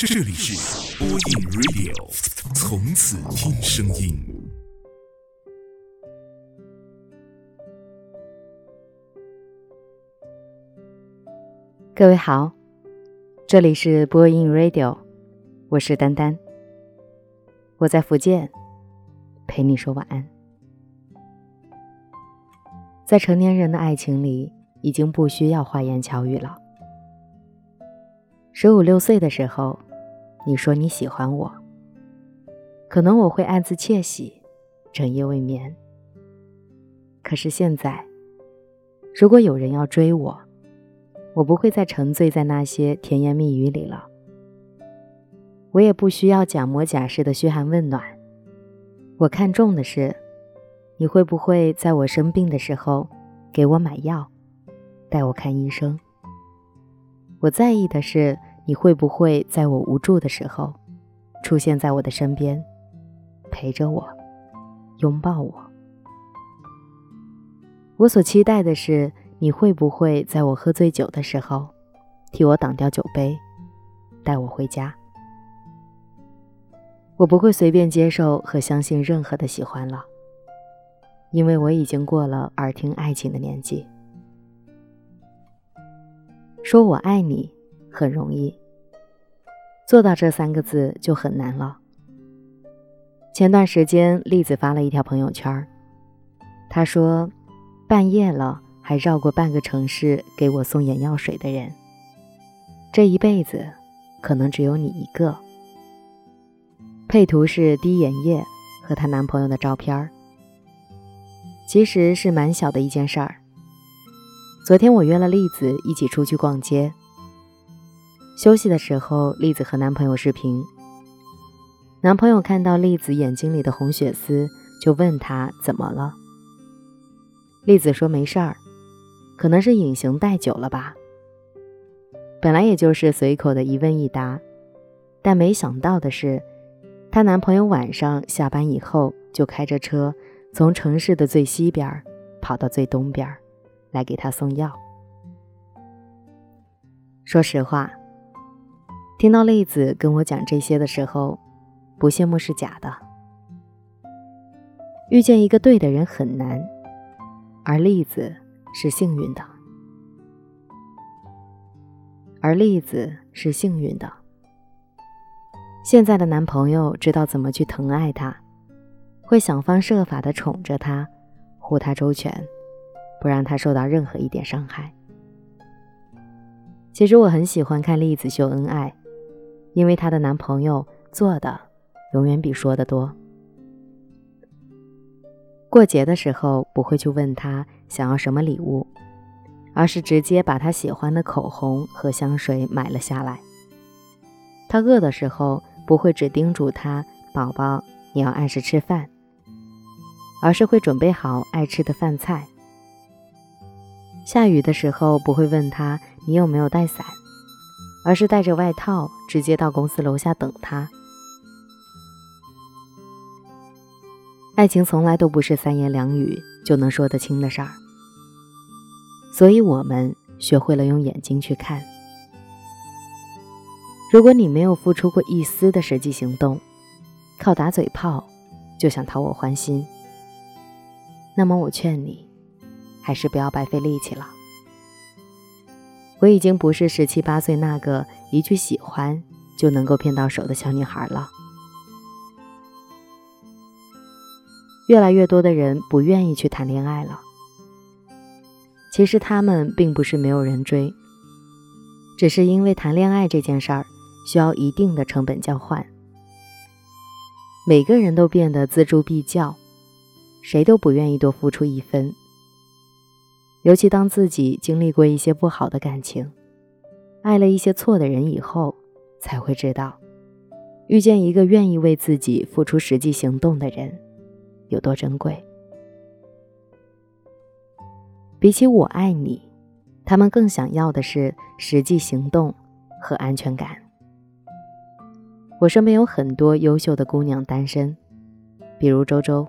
这里是播音 Radio，从此听声音。各位好，这里是播音 Radio，我是丹丹，我在福建陪你说晚安。在成年人的爱情里，已经不需要花言巧语了。十五六岁的时候，你说你喜欢我，可能我会暗自窃喜，整夜未眠。可是现在，如果有人要追我，我不会再沉醉在那些甜言蜜语里了。我也不需要假模假式的嘘寒问暖。我看重的是，你会不会在我生病的时候给我买药，带我看医生。我在意的是。你会不会在我无助的时候，出现在我的身边，陪着我，拥抱我？我所期待的是，你会不会在我喝醉酒的时候，替我挡掉酒杯，带我回家？我不会随便接受和相信任何的喜欢了，因为我已经过了耳听爱情的年纪。说我爱你。很容易做到这三个字就很难了。前段时间，栗子发了一条朋友圈，她说：“半夜了还绕过半个城市给我送眼药水的人，这一辈子可能只有你一个。”配图是滴眼液和她男朋友的照片其实是蛮小的一件事儿。昨天我约了栗子一起出去逛街。休息的时候，栗子和男朋友视频。男朋友看到栗子眼睛里的红血丝，就问她怎么了。栗子说没事儿，可能是隐形戴久了吧。本来也就是随口的一问一答，但没想到的是，她男朋友晚上下班以后就开着车从城市的最西边跑到最东边来给她送药。说实话。听到栗子跟我讲这些的时候，不羡慕是假的。遇见一个对的人很难，而栗子是幸运的。而栗子是幸运的。现在的男朋友知道怎么去疼爱她，会想方设法的宠着她，护她周全，不让她受到任何一点伤害。其实我很喜欢看栗子秀恩爱。因为她的男朋友做的永远比说的多。过节的时候不会去问他想要什么礼物，而是直接把他喜欢的口红和香水买了下来。他饿的时候不会只叮嘱他宝宝你要按时吃饭，而是会准备好爱吃的饭菜。下雨的时候不会问他你有没有带伞。而是带着外套直接到公司楼下等他。爱情从来都不是三言两语就能说得清的事儿，所以我们学会了用眼睛去看。如果你没有付出过一丝的实际行动，靠打嘴炮就想讨我欢心，那么我劝你，还是不要白费力气了。我已经不是十七八岁那个一句喜欢就能够骗到手的小女孩了。越来越多的人不愿意去谈恋爱了。其实他们并不是没有人追，只是因为谈恋爱这件事儿需要一定的成本交换。每个人都变得锱铢必较，谁都不愿意多付出一分。尤其当自己经历过一些不好的感情，爱了一些错的人以后，才会知道，遇见一个愿意为自己付出实际行动的人，有多珍贵。比起我爱你，他们更想要的是实际行动和安全感。我身边有很多优秀的姑娘单身，比如周周，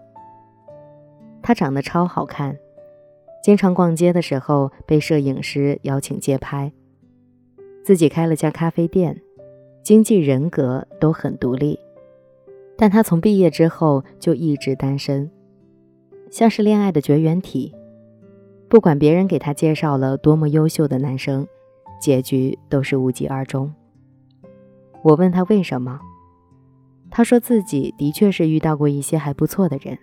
她长得超好看。经常逛街的时候被摄影师邀请街拍，自己开了家咖啡店，经济人格都很独立，但他从毕业之后就一直单身，像是恋爱的绝缘体。不管别人给他介绍了多么优秀的男生，结局都是无疾而终。我问他为什么，他说自己的确是遇到过一些还不错的人，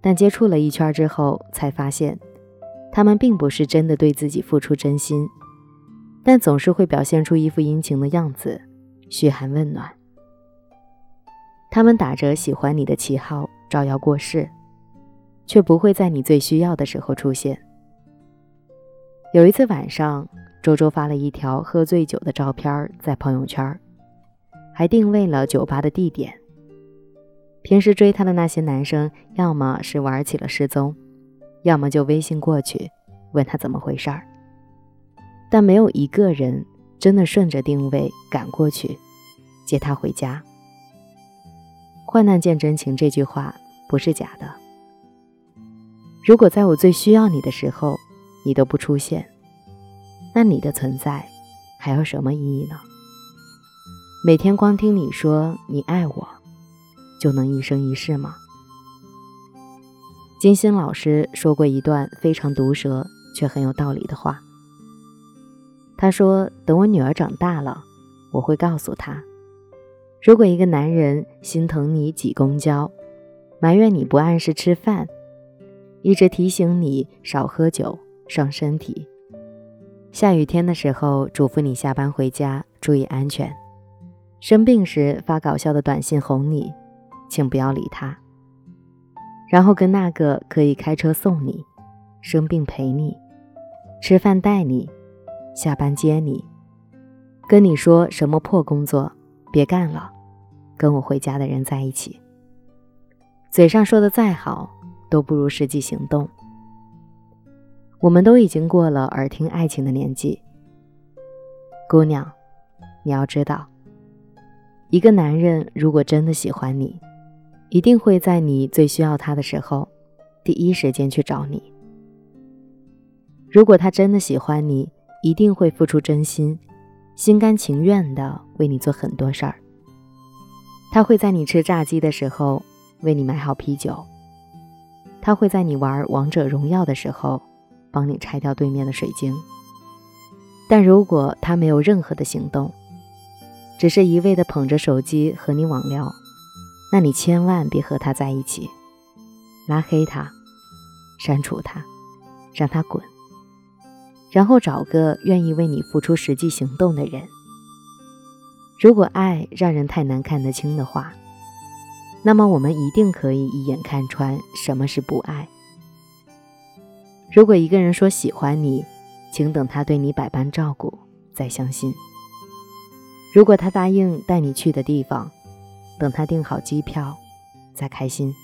但接触了一圈之后才发现，他们并不是真的对自己付出真心，但总是会表现出一副殷勤的样子，嘘寒问暖。他们打着喜欢你的旗号招摇过市。却不会在你最需要的时候出现。有一次晚上，周周发了一条喝醉酒的照片在朋友圈，还定位了酒吧的地点。平时追他的那些男生，要么是玩起了失踪，要么就微信过去问他怎么回事儿，但没有一个人真的顺着定位赶过去接他回家。患难见真情这句话不是假的。如果在我最需要你的时候，你都不出现，那你的存在还有什么意义呢？每天光听你说你爱我，就能一生一世吗？金星老师说过一段非常毒舌却很有道理的话。他说：“等我女儿长大了，我会告诉她，如果一个男人心疼你挤公交，埋怨你不按时吃饭。”一直提醒你少喝酒，伤身体。下雨天的时候，嘱咐你下班回家注意安全。生病时发搞笑的短信哄你，请不要理他。然后跟那个可以开车送你、生病陪你、吃饭带你、下班接你、跟你说什么破工作别干了，跟我回家的人在一起。嘴上说的再好。都不如实际行动。我们都已经过了耳听爱情的年纪，姑娘，你要知道，一个男人如果真的喜欢你，一定会在你最需要他的时候，第一时间去找你。如果他真的喜欢你，一定会付出真心，心甘情愿的为你做很多事儿。他会在你吃炸鸡的时候，为你买好啤酒。他会在你玩王者荣耀的时候，帮你拆掉对面的水晶。但如果他没有任何的行动，只是一味的捧着手机和你网聊，那你千万别和他在一起，拉黑他，删除他，让他滚，然后找个愿意为你付出实际行动的人。如果爱让人太难看得清的话。那么我们一定可以一眼看穿什么是不爱。如果一个人说喜欢你，请等他对你百般照顾再相信。如果他答应带你去的地方，等他订好机票再开心。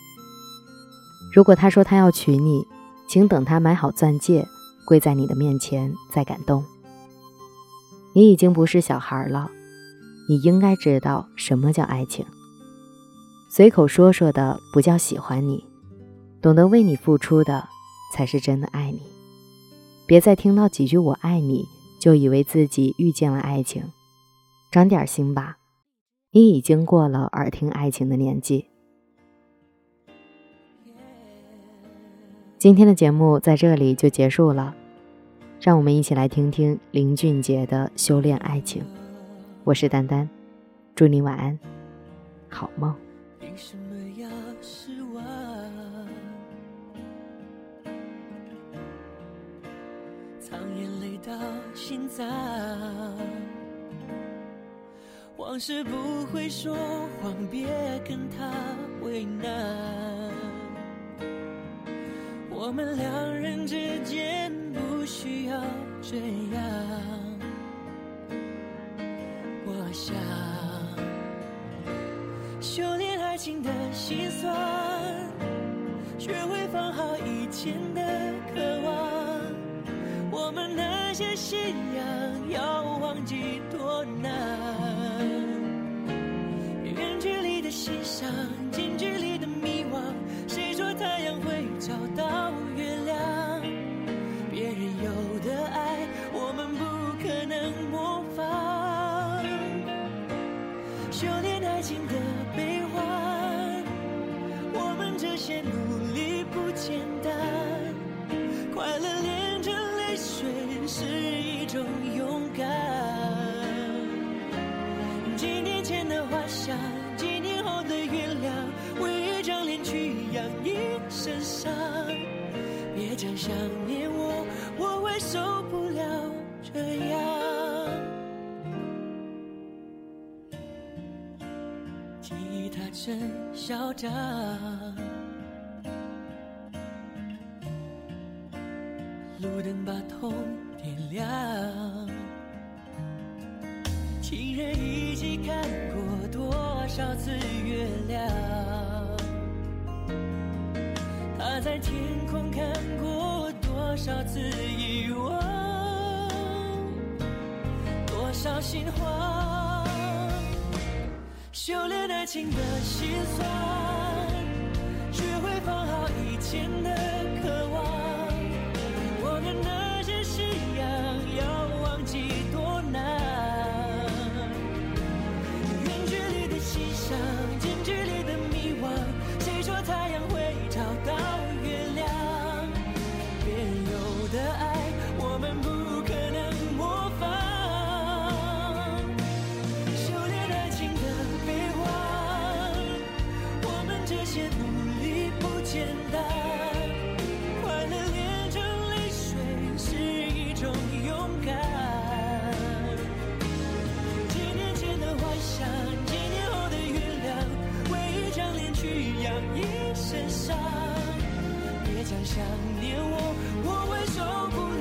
如果他说他要娶你，请等他买好钻戒跪在你的面前再感动。你已经不是小孩了，你应该知道什么叫爱情。随口说说的不叫喜欢你，懂得为你付出的才是真的爱你。别再听到几句“我爱你”就以为自己遇见了爱情，长点心吧，你已经过了耳听爱情的年纪。今天的节目在这里就结束了，让我们一起来听听林俊杰的《修炼爱情》。我是丹丹，祝你晚安，好梦。为什么要失望？藏眼泪到心脏，往事不会说谎，别跟他为难。我们两人之间不需要这样，我想修炼。爱情的心酸，学会放好以前的渴望。我们那些信仰是一种勇敢。几年前的幻想几年后的原谅为一张脸去养一身伤别讲想念我我会受不了这样。吉他真嚣张。路灯把痛点亮，情人一起看过多少次月亮，他在天空看过多少次遗忘，多少心慌，修炼爱情的心酸，学会放好以前的。想念我，我会受不。